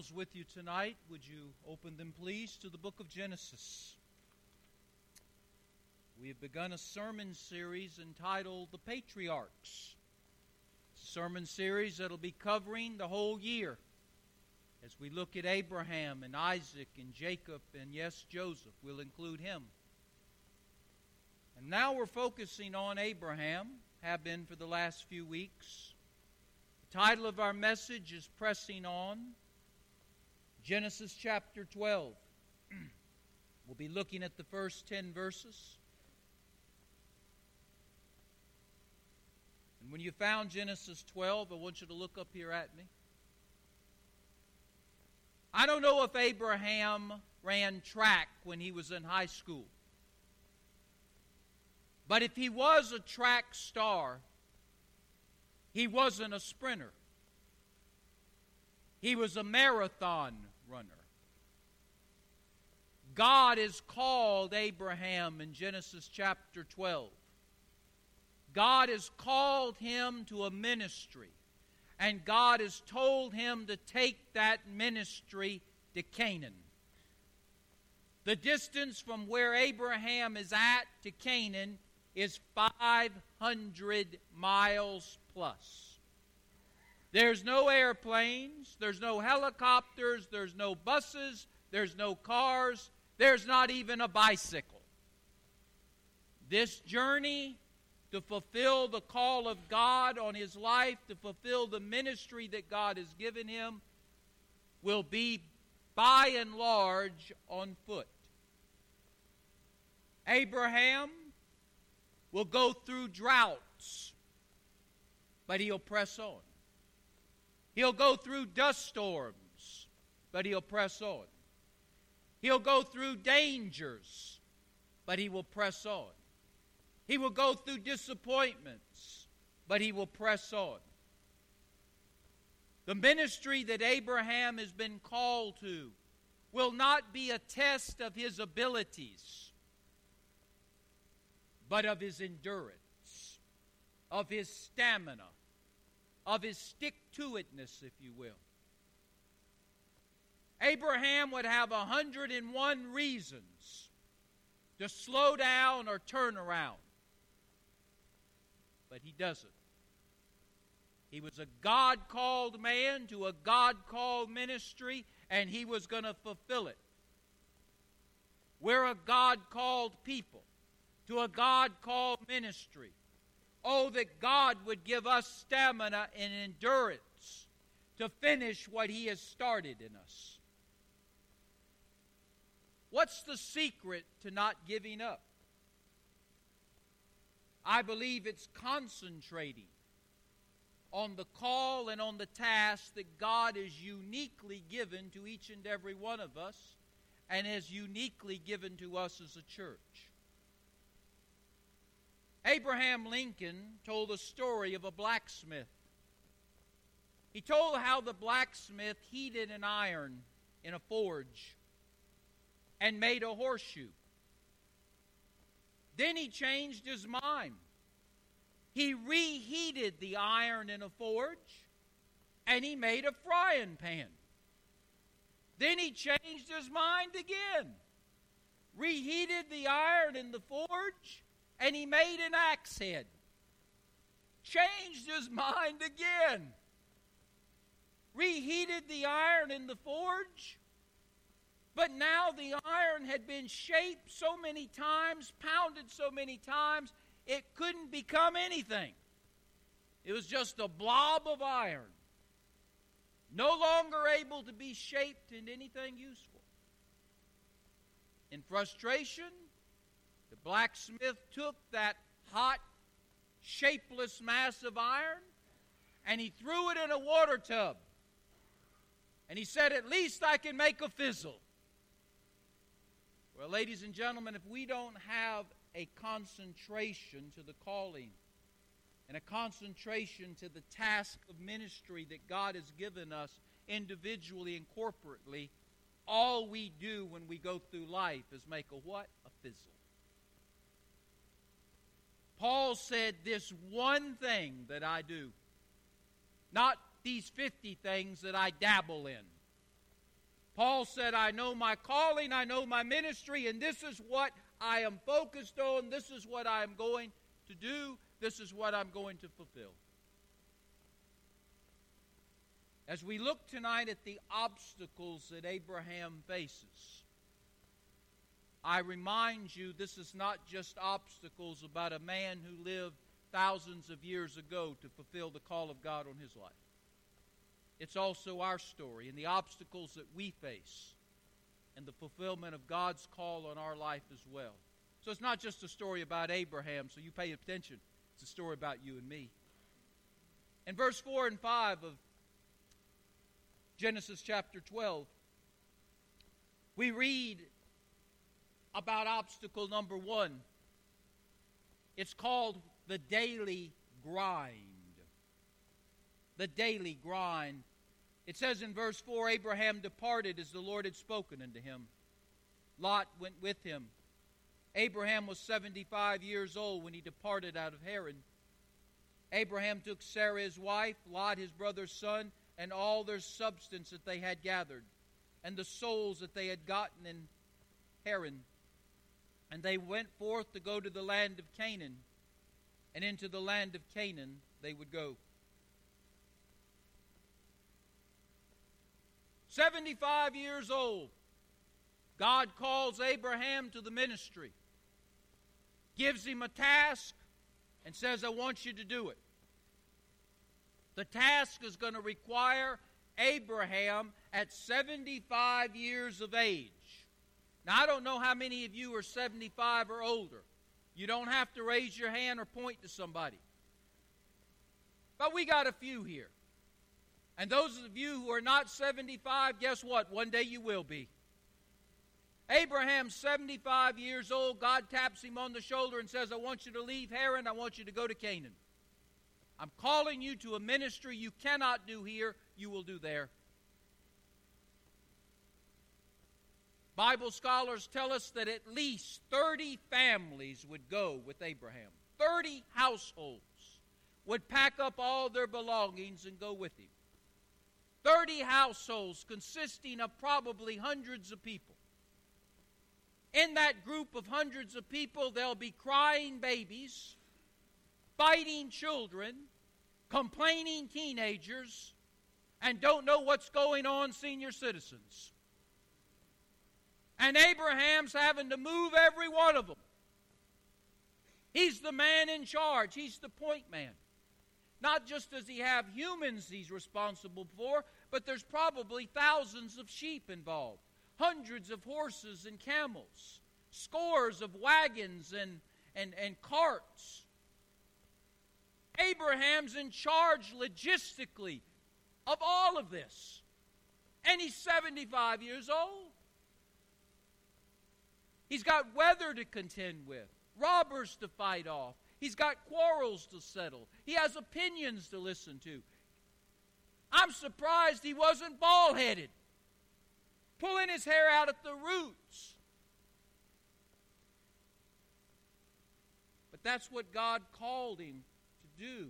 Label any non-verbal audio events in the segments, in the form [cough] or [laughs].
Bibles with you tonight, would you open them, please, to the book of Genesis? We have begun a sermon series entitled The Patriarchs. Sermon series that will be covering the whole year as we look at Abraham and Isaac and Jacob and, yes, Joseph. We'll include him. And now we're focusing on Abraham, have been for the last few weeks. The title of our message is Pressing On. Genesis chapter 12. [clears throat] we'll be looking at the first 10 verses. And when you found Genesis 12, I want you to look up here at me. I don't know if Abraham ran track when he was in high school. But if he was a track star, he wasn't a sprinter. He was a marathon runner. God is called Abraham in Genesis chapter 12. God has called him to a ministry, and God has told him to take that ministry to Canaan. The distance from where Abraham is at to Canaan is 500 miles plus. There's no airplanes, there's no helicopters, there's no buses, there's no cars, there's not even a bicycle. This journey to fulfill the call of God on his life, to fulfill the ministry that God has given him, will be by and large on foot. Abraham will go through droughts, but he'll press on. He'll go through dust storms, but he'll press on. He'll go through dangers, but he will press on. He will go through disappointments, but he will press on. The ministry that Abraham has been called to will not be a test of his abilities, but of his endurance, of his stamina, of his stick to itness, if you will. Abraham would have 101 reasons to slow down or turn around, but he doesn't. He was a God called man to a God called ministry, and he was going to fulfill it. We're a God called people to a God called ministry. Oh, that God would give us stamina and endurance to finish what He has started in us. What's the secret to not giving up? I believe it's concentrating on the call and on the task that God has uniquely given to each and every one of us and has uniquely given to us as a church. Abraham Lincoln told a story of a blacksmith. He told how the blacksmith heated an iron in a forge and made a horseshoe. Then he changed his mind. He reheated the iron in a forge and he made a frying pan. Then he changed his mind again, reheated the iron in the forge and he made an axe head. Changed his mind again. Reheated the iron in the forge. But now the iron had been shaped so many times, pounded so many times, it couldn't become anything. It was just a blob of iron, no longer able to be shaped into anything useful. In frustration, the blacksmith took that hot, shapeless mass of iron and he threw it in a water tub. And he said, At least I can make a fizzle. Well, ladies and gentlemen, if we don't have a concentration to the calling and a concentration to the task of ministry that God has given us individually and corporately, all we do when we go through life is make a what? A fizzle. Paul said, This one thing that I do, not these 50 things that I dabble in. Paul said, I know my calling, I know my ministry, and this is what I am focused on. This is what I am going to do. This is what I'm going to fulfill. As we look tonight at the obstacles that Abraham faces, I remind you this is not just obstacles about a man who lived thousands of years ago to fulfill the call of God on his life. It's also our story and the obstacles that we face and the fulfillment of God's call on our life as well. So it's not just a story about Abraham, so you pay attention. It's a story about you and me. In verse 4 and 5 of Genesis chapter 12, we read about obstacle number one. It's called the daily grind. The daily grind. It says in verse 4 Abraham departed as the Lord had spoken unto him. Lot went with him. Abraham was 75 years old when he departed out of Haran. Abraham took Sarah his wife, Lot his brother's son, and all their substance that they had gathered, and the souls that they had gotten in Haran. And they went forth to go to the land of Canaan, and into the land of Canaan they would go. 75 years old, God calls Abraham to the ministry, gives him a task, and says, I want you to do it. The task is going to require Abraham at 75 years of age. Now, I don't know how many of you are 75 or older. You don't have to raise your hand or point to somebody. But we got a few here. And those of you who are not 75, guess what? One day you will be. Abraham's 75 years old. God taps him on the shoulder and says, I want you to leave Haran. I want you to go to Canaan. I'm calling you to a ministry you cannot do here, you will do there. Bible scholars tell us that at least 30 families would go with Abraham. 30 households would pack up all their belongings and go with him. 30 households consisting of probably hundreds of people. In that group of hundreds of people, there'll be crying babies, fighting children, complaining teenagers, and don't know what's going on senior citizens. And Abraham's having to move every one of them. He's the man in charge, he's the point man. Not just does he have humans he's responsible for, but there's probably thousands of sheep involved, hundreds of horses and camels, scores of wagons and, and, and carts. Abraham's in charge logistically of all of this. And he's 75 years old. He's got weather to contend with, robbers to fight off, He's got quarrels to settle. He has opinions to listen to. I'm surprised he wasn't bald headed, pulling his hair out at the roots. But that's what God called him to do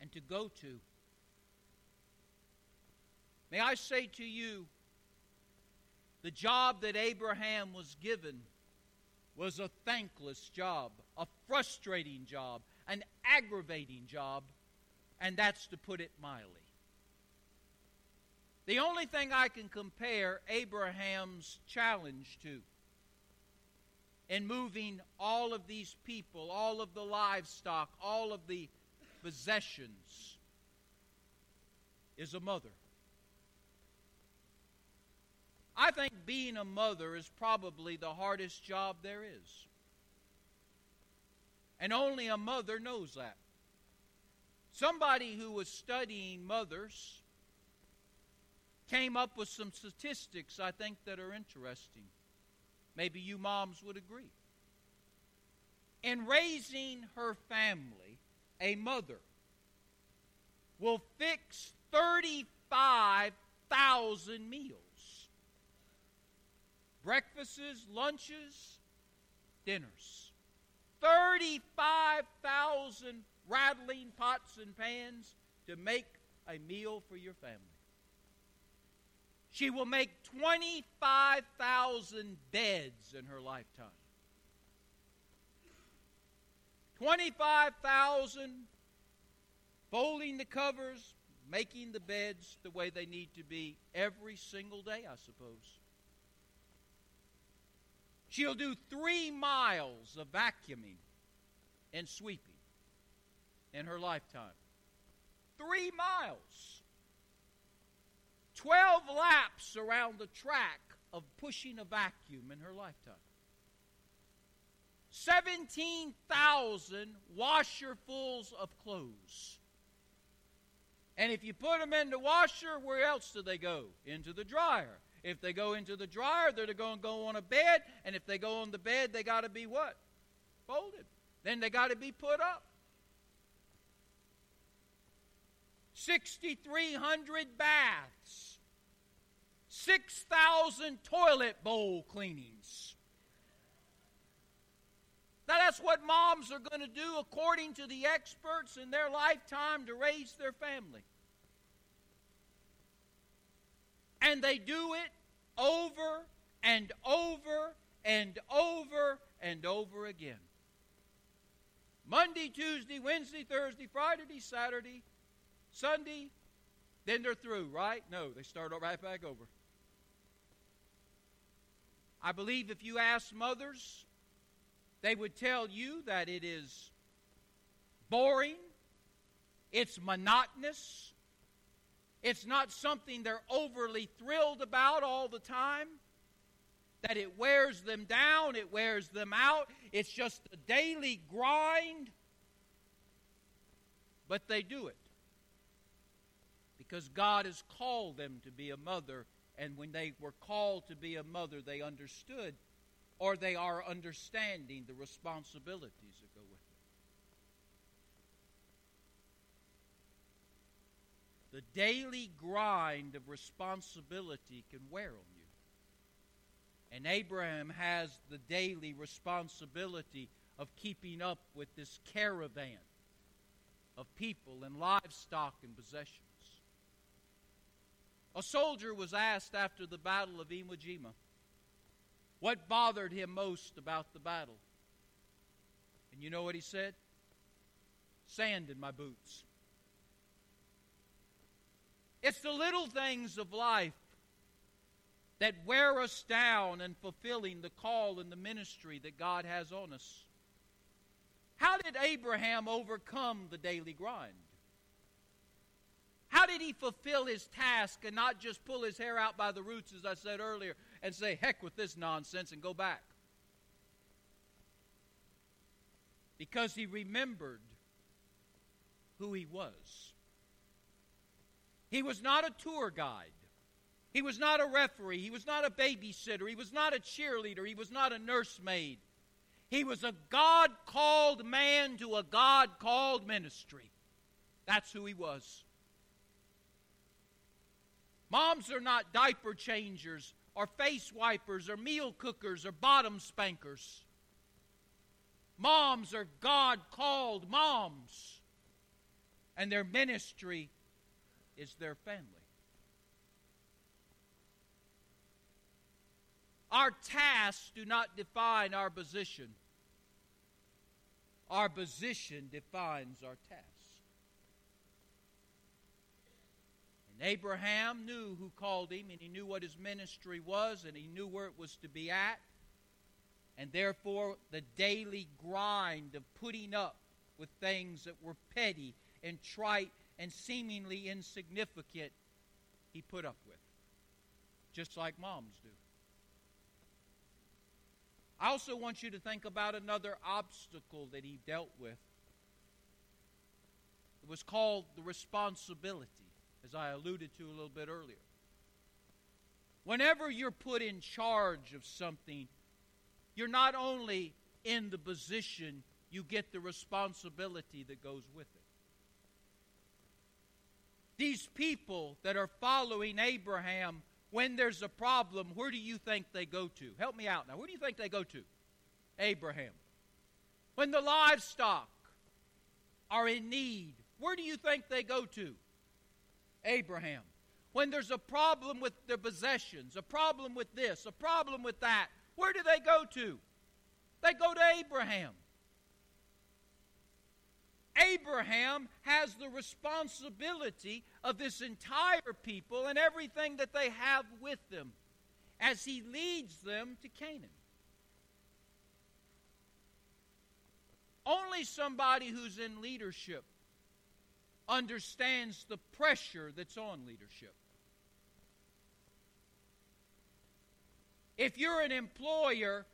and to go to. May I say to you, the job that Abraham was given was a thankless job, a frustrating job, an aggravating job, and that's to put it mildly. The only thing I can compare Abraham's challenge to in moving all of these people, all of the livestock, all of the possessions is a mother. I think being a mother is probably the hardest job there is. And only a mother knows that. Somebody who was studying mothers came up with some statistics I think that are interesting. Maybe you moms would agree. In raising her family, a mother will fix 35,000 meals breakfasts, lunches, dinners. 35,000 rattling pots and pans to make a meal for your family. She will make 25,000 beds in her lifetime. 25,000 folding the covers, making the beds the way they need to be every single day, I suppose. She'll do three miles of vacuuming and sweeping in her lifetime. Three miles. Twelve laps around the track of pushing a vacuum in her lifetime. 17,000 washerfuls of clothes. And if you put them in the washer, where else do they go? Into the dryer. If they go into the dryer, they're going to go on a bed. And if they go on the bed, they got to be what? Folded. Then they got to be put up. 6,300 baths. 6,000 toilet bowl cleanings. Now, that's what moms are going to do according to the experts in their lifetime to raise their family. And they do it over and over and over and over again. Monday, Tuesday, Wednesday, Thursday, Friday, Saturday, Sunday, then they're through, right? No, they start right back over. I believe if you ask mothers, they would tell you that it is boring, it's monotonous, it's not something they're overly thrilled about all the time, that it wears them down, it wears them out, it's just a daily grind. But they do it. Because God has called them to be a mother, and when they were called to be a mother, they understood or they are understanding the responsibilities that go with it. The daily grind of responsibility can wear on you. And Abraham has the daily responsibility of keeping up with this caravan of people and livestock and possessions. A soldier was asked after the Battle of Iwo Jima what bothered him most about the battle? And you know what he said? Sand in my boots. It's the little things of life that wear us down in fulfilling the call and the ministry that God has on us. How did Abraham overcome the daily grind? How did he fulfill his task and not just pull his hair out by the roots, as I said earlier, and say, heck with this nonsense and go back? Because he remembered who he was. He was not a tour guide. He was not a referee. He was not a babysitter. He was not a cheerleader. He was not a nursemaid. He was a God called man to a God called ministry. That's who he was. Moms are not diaper changers or face wipers or meal cookers or bottom spankers. Moms are God called moms, and their ministry is their family. Our tasks do not define our position. Our position defines our task. And Abraham knew who called him, and he knew what his ministry was, and he knew where it was to be at. And therefore, the daily grind of putting up with things that were petty and trite and seemingly insignificant, he put up with. Just like moms do. I also want you to think about another obstacle that he dealt with. It was called the responsibility as I alluded to a little bit earlier. Whenever you're put in charge of something, you're not only in the position, you get the responsibility that goes with it. These people that are following Abraham, when there's a problem, where do you think they go to? Help me out now. Where do you think they go to? Abraham. When the livestock are in need, where do you think they go to? Abraham. when there's a problem with their possessions, a problem with this, a problem with that, where do they go to? They go to Abraham. Abraham has the responsibility of this entire people and everything that they have with them as he leads them to Canaan. Only somebody who's in leadership understands the pressure that's on leadership. If you're an employer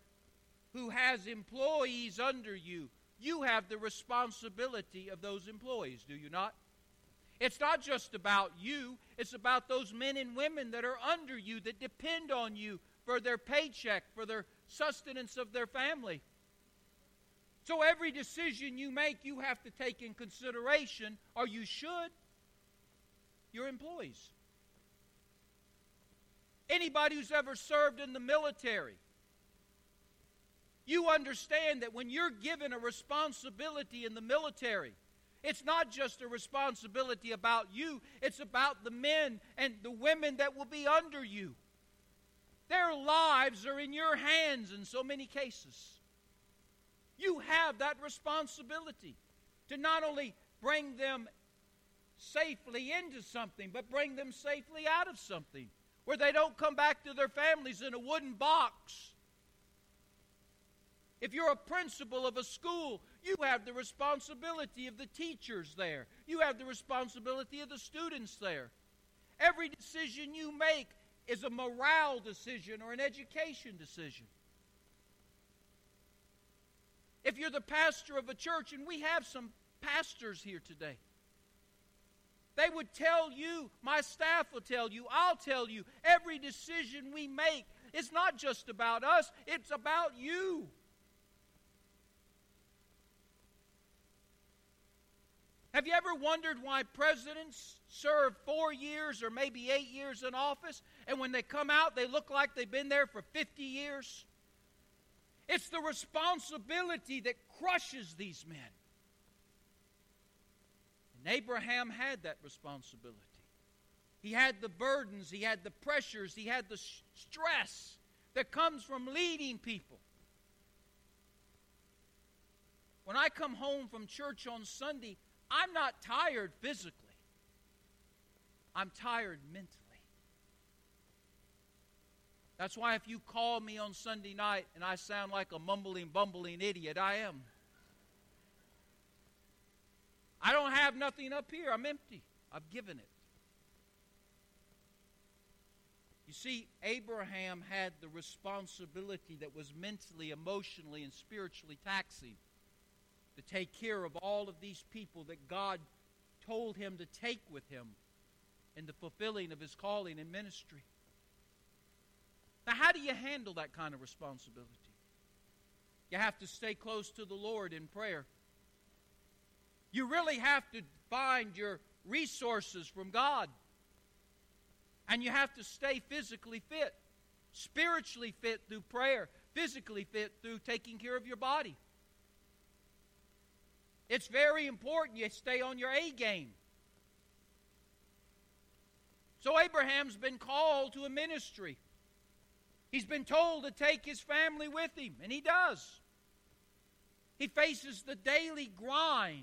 who has employees under you, you have the responsibility of those employees, do you not? It's not just about you, it's about those men and women that are under you that depend on you for their paycheck, for their sustenance of their family. So every decision you make, you have to take in consideration, or you should, your employees. Anybody who's ever served in the military, you understand that when you're given a responsibility in the military, it's not just a responsibility about you, it's about the men and the women that will be under you. Their lives are in your hands in so many cases. You have that responsibility to not only bring them safely into something, but bring them safely out of something where they don't come back to their families in a wooden box. If you're a principal of a school, you have the responsibility of the teachers there. You have the responsibility of the students there. Every decision you make is a morale decision or an education decision. If you're the pastor of a church, and we have some pastors here today, they would tell you, my staff will tell you, I'll tell you, every decision we make is not just about us, it's about you. Have you ever wondered why presidents serve four years or maybe eight years in office, and when they come out, they look like they've been there for 50 years? It's the responsibility that crushes these men. And Abraham had that responsibility. He had the burdens, he had the pressures, he had the stress that comes from leading people. When I come home from church on Sunday, I'm not tired physically, I'm tired mentally. That's why if you call me on Sunday night and I sound like a mumbling, bumbling idiot, I am. I don't have nothing up here. I'm empty. I've given it. You see, Abraham had the responsibility that was mentally, emotionally, and spiritually taxing to take care of all of these people that God told him to take with him in the fulfilling of his calling and ministry. Now, how do you handle that kind of responsibility? You have to stay close to the Lord in prayer. You really have to find your resources from God. And you have to stay physically fit, spiritually fit through prayer, physically fit through taking care of your body. It's very important you stay on your A game. So Abraham's been called to a ministry. He's been told to take his family with him, and he does. He faces the daily grind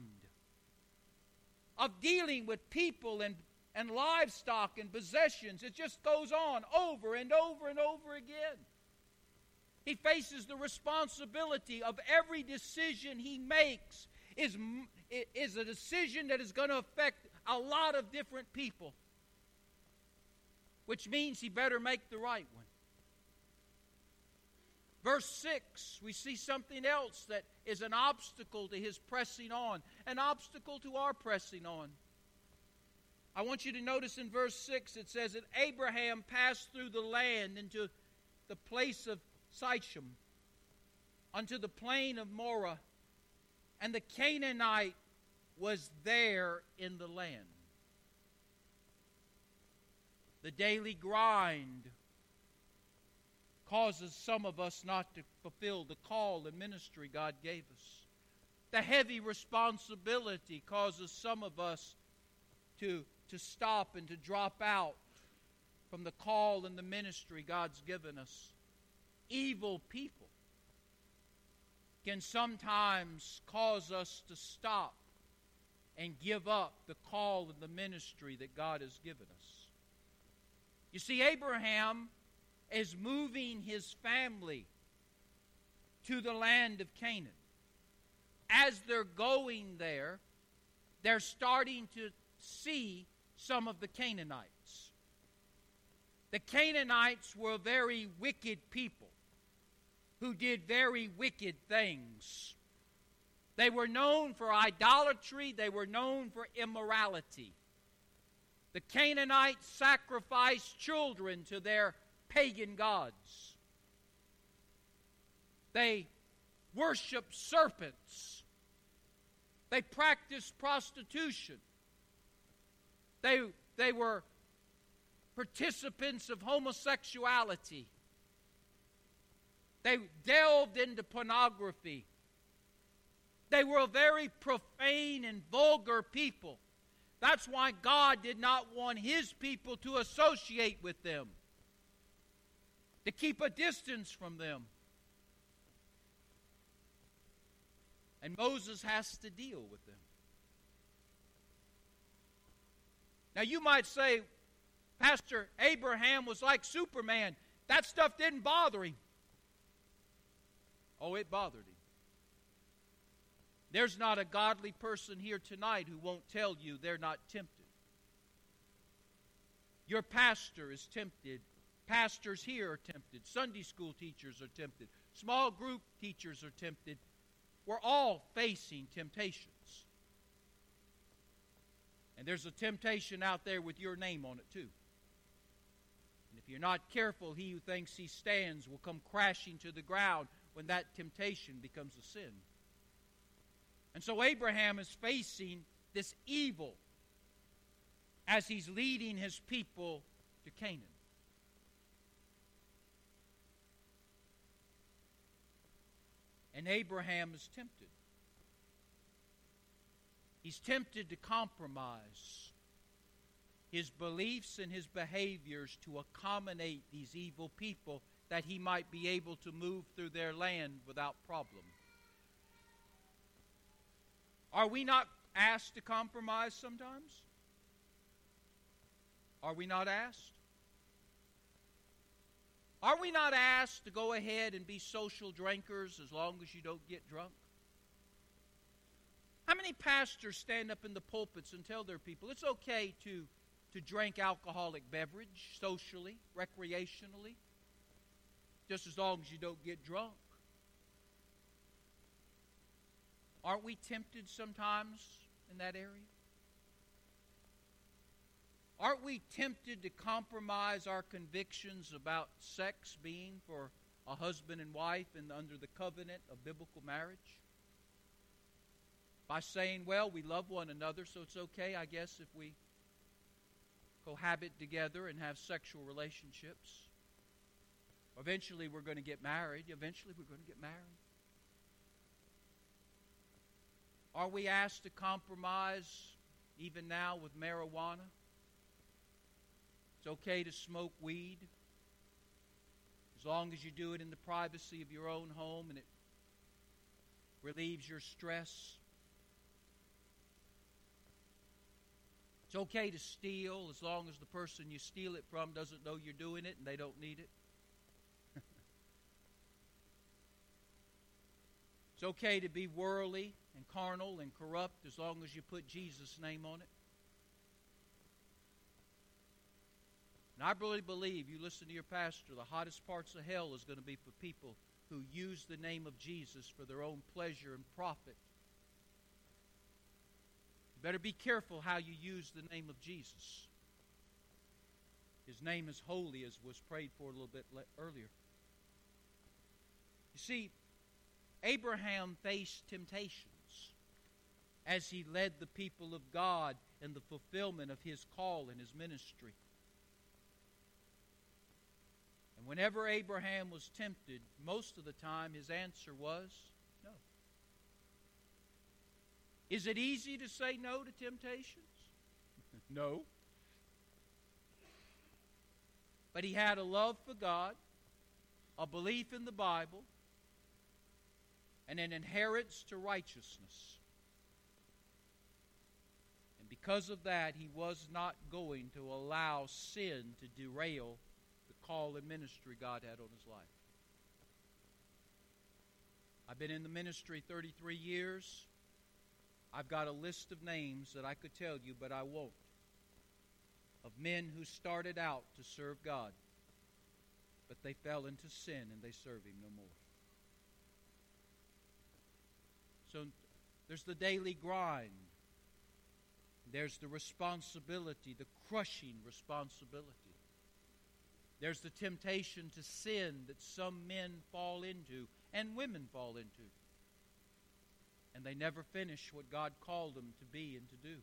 of dealing with people and, and livestock and possessions. It just goes on over and over and over again. He faces the responsibility of every decision he makes is, is a decision that is going to affect a lot of different people, which means he better make the right one. Verse 6, we see something else that is an obstacle to his pressing on, an obstacle to our pressing on. I want you to notice in verse 6 it says that Abraham passed through the land into the place of Sichem, unto the plain of Moreh, and the Canaanite was there in the land. The daily grind causes some of us not to fulfill the call and ministry God gave us. The heavy responsibility causes some of us to, to stop and to drop out from the call and the ministry God's given us. Evil people can sometimes cause us to stop and give up the call and the ministry that God has given us. You see, Abraham is moving his family to the land of Canaan. As they're going there, they're starting to see some of the Canaanites. The Canaanites were very wicked people who did very wicked things. They were known for idolatry, they were known for immorality. The Canaanites sacrificed children to their pagan gods. They worshiped serpents. They practiced prostitution. They, they were participants of homosexuality. They delved into pornography. They were a very profane and vulgar people. That's why God did not want his people to associate with them, to keep a distance from them. And Moses has to deal with them. Now, you might say, Pastor, Abraham was like Superman. That stuff didn't bother him. Oh, it bothered him. There's not a godly person here tonight who won't tell you they're not tempted. Your pastor is tempted. Pastors here are tempted. Sunday school teachers are tempted. Small group teachers are tempted. We're all facing temptations. And there's a temptation out there with your name on it, too. And if you're not careful, he who thinks he stands will come crashing to the ground when that temptation becomes a sin. And so Abraham is facing this evil as he's leading his people to Canaan. And Abraham is tempted. He's tempted to compromise his beliefs and his behaviors to accommodate these evil people that he might be able to move through their land without problem. Are we not asked to compromise sometimes? Are we not asked? Are we not asked to go ahead and be social drinkers as long as you don't get drunk? How many pastors stand up in the pulpits and tell their people it's okay to, to drink alcoholic beverage socially, recreationally, just as long as you don't get drunk? Aren't we tempted sometimes in that area? Aren't we tempted to compromise our convictions about sex being for a husband and wife and under the covenant of biblical marriage? By saying, well, we love one another, so it's okay, I guess, if we cohabit together and have sexual relationships. Eventually, we're going to get married. Eventually, we're going to get married. Are we asked to compromise even now with marijuana? It's okay to smoke weed as long as you do it in the privacy of your own home and it relieves your stress. It's okay to steal as long as the person you steal it from doesn't know you're doing it and they don't need it. It's okay to be worldly and carnal and corrupt as long as you put Jesus' name on it. And I really believe, you listen to your pastor, the hottest parts of hell is going to be for people who use the name of Jesus for their own pleasure and profit. You better be careful how you use the name of Jesus. His name is holy, as was prayed for a little bit earlier. You see, Abraham faced temptations as he led the people of God in the fulfillment of his call and his ministry. And whenever Abraham was tempted, most of the time his answer was no. Is it easy to say no to temptations? [laughs] no. But he had a love for God, a belief in the Bible, and an inheritance to righteousness. And because of that, he was not going to allow sin to derail the call and ministry God had on his life. I've been in the ministry 33 years. I've got a list of names that I could tell you, but I won't. Of men who started out to serve God, but they fell into sin and they serve Him no more. So there's the daily grind. There's the responsibility, the crushing responsibility. There's the temptation to sin that some men fall into and women fall into. And they never finish what God called them to be and to do.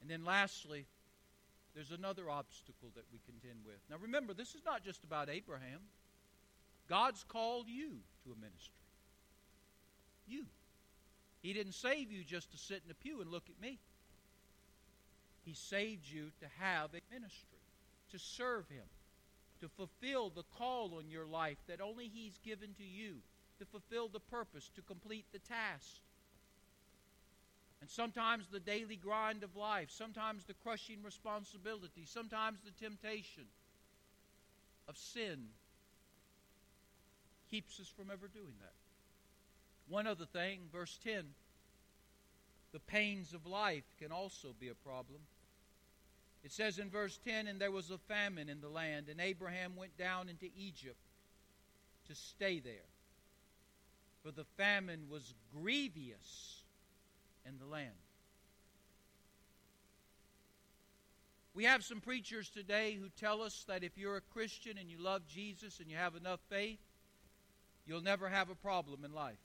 And then lastly, there's another obstacle that we contend with. Now remember, this is not just about Abraham. God's called you to a ministry. You. He didn't save you just to sit in a pew and look at me. He saved you to have a ministry, to serve Him, to fulfill the call on your life that only He's given to you, to fulfill the purpose, to complete the task. And sometimes the daily grind of life, sometimes the crushing responsibility, sometimes the temptation of sin keeps us from ever doing that. One other thing, verse 10 the pains of life can also be a problem. It says in verse 10 And there was a famine in the land, and Abraham went down into Egypt to stay there. For the famine was grievous in the land. We have some preachers today who tell us that if you're a Christian and you love Jesus and you have enough faith, you'll never have a problem in life.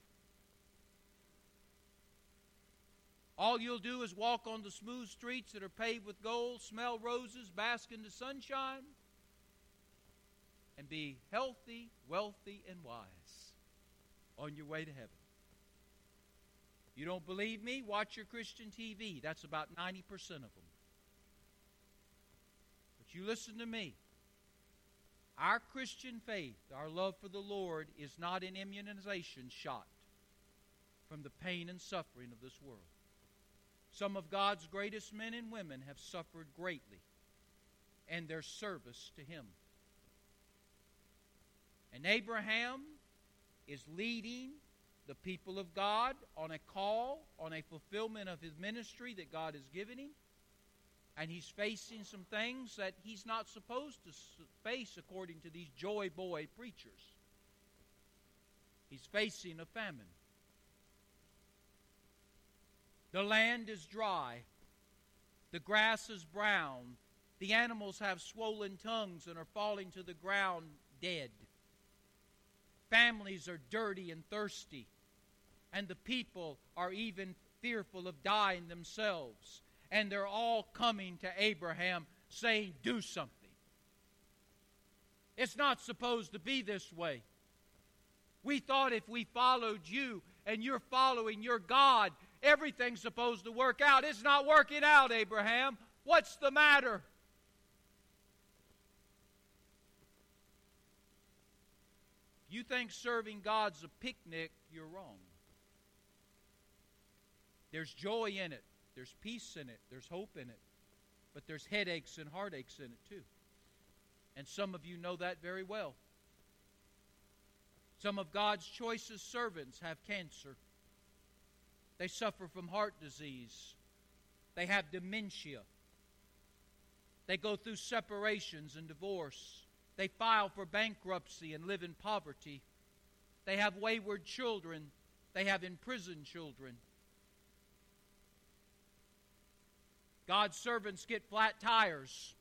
All you'll do is walk on the smooth streets that are paved with gold, smell roses, bask in the sunshine, and be healthy, wealthy, and wise on your way to heaven. You don't believe me? Watch your Christian TV. That's about 90% of them. But you listen to me. Our Christian faith, our love for the Lord, is not an immunization shot from the pain and suffering of this world. Some of God's greatest men and women have suffered greatly in their service to Him. And Abraham is leading the people of God on a call, on a fulfillment of his ministry that God has given him. And he's facing some things that he's not supposed to face according to these joy boy preachers. He's facing a famine. The land is dry. The grass is brown. The animals have swollen tongues and are falling to the ground dead. Families are dirty and thirsty. And the people are even fearful of dying themselves. And they're all coming to Abraham saying, Do something. It's not supposed to be this way. We thought if we followed you and you're following your God, everything's supposed to work out. It's not working out, Abraham. What's the matter? You think serving God's a picnic, you're wrong. There's joy in it, there's peace in it, there's hope in it, but there's headaches and heartaches in it too. And some of you know that very well. Some of God's choicest servants have cancer. They suffer from heart disease. They have dementia. They go through separations and divorce. They file for bankruptcy and live in poverty. They have wayward children. They have imprisoned children. God's servants get flat tires.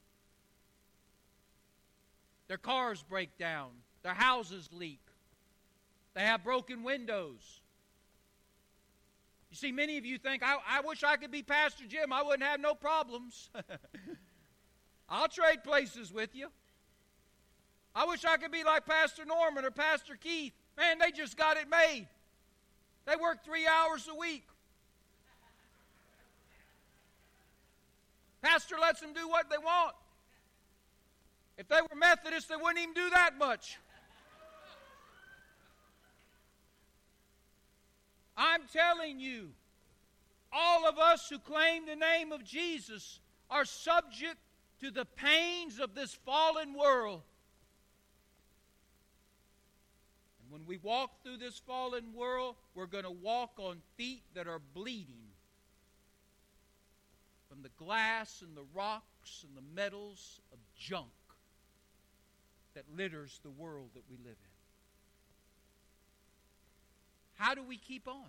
Their cars break down. Their houses leak. They have broken windows. You see, many of you think, I, I wish I could be Pastor Jim. I wouldn't have no problems. [laughs] I'll trade places with you. I wish I could be like Pastor Norman or Pastor Keith. Man, they just got it made. They work three hours a week. Pastor lets them do what they want. If they were Methodists, they wouldn't even do that much. I'm telling you, all of us who claim the name of Jesus are subject to the pains of this fallen world. And when we walk through this fallen world, we're going to walk on feet that are bleeding from the glass and the rocks and the metals of junk that litters the world that we live in. How do we keep on?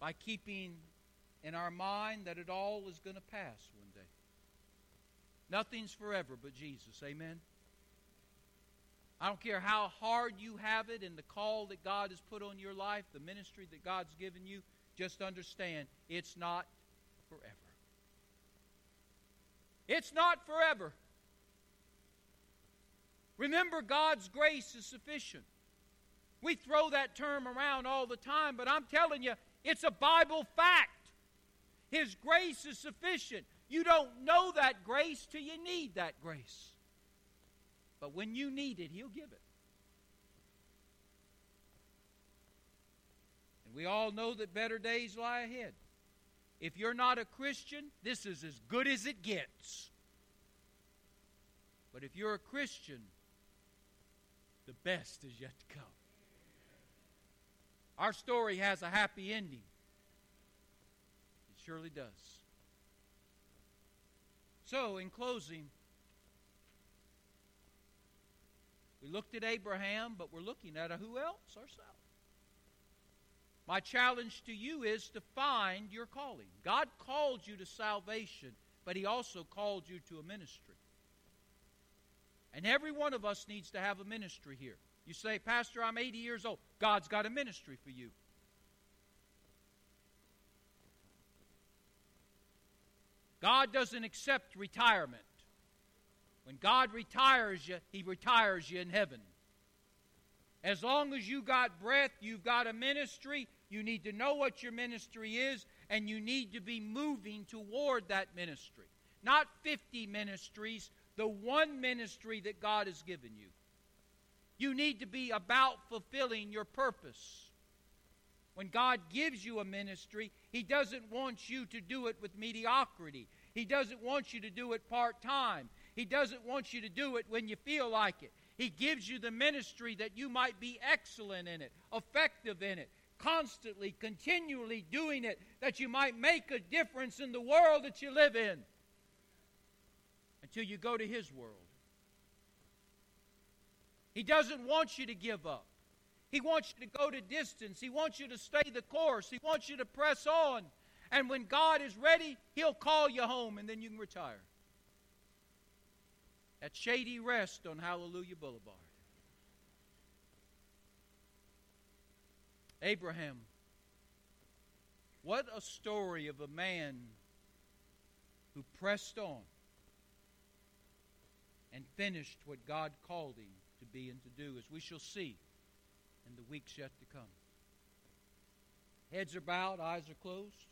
By keeping in our mind that it all is going to pass one day. Nothing's forever but Jesus. Amen. I don't care how hard you have it and the call that God has put on your life, the ministry that God's given you, just understand it's not forever. It's not forever. Remember, God's grace is sufficient. We throw that term around all the time, but I'm telling you, it's a Bible fact. His grace is sufficient. You don't know that grace till you need that grace. But when you need it, He'll give it. And we all know that better days lie ahead. If you're not a Christian, this is as good as it gets. But if you're a Christian, the best is yet to come. Our story has a happy ending. It surely does. So, in closing, we looked at Abraham, but we're looking at a who else? Ourselves. My challenge to you is to find your calling. God called you to salvation, but He also called you to a ministry. And every one of us needs to have a ministry here. You say, Pastor, I'm 80 years old. God's got a ministry for you. God doesn't accept retirement. When God retires you, He retires you in heaven. As long as you got breath, you've got a ministry, you need to know what your ministry is, and you need to be moving toward that ministry. Not 50 ministries, the one ministry that God has given you. You need to be about fulfilling your purpose. When God gives you a ministry, He doesn't want you to do it with mediocrity. He doesn't want you to do it part time. He doesn't want you to do it when you feel like it. He gives you the ministry that you might be excellent in it, effective in it, constantly, continually doing it, that you might make a difference in the world that you live in until you go to His world. He doesn't want you to give up. He wants you to go to distance. He wants you to stay the course. He wants you to press on. And when God is ready, He'll call you home and then you can retire. At Shady Rest on Hallelujah Boulevard. Abraham. What a story of a man who pressed on and finished what God called him be and to do, as we shall see in the weeks yet to come. Heads are bowed, eyes are closed.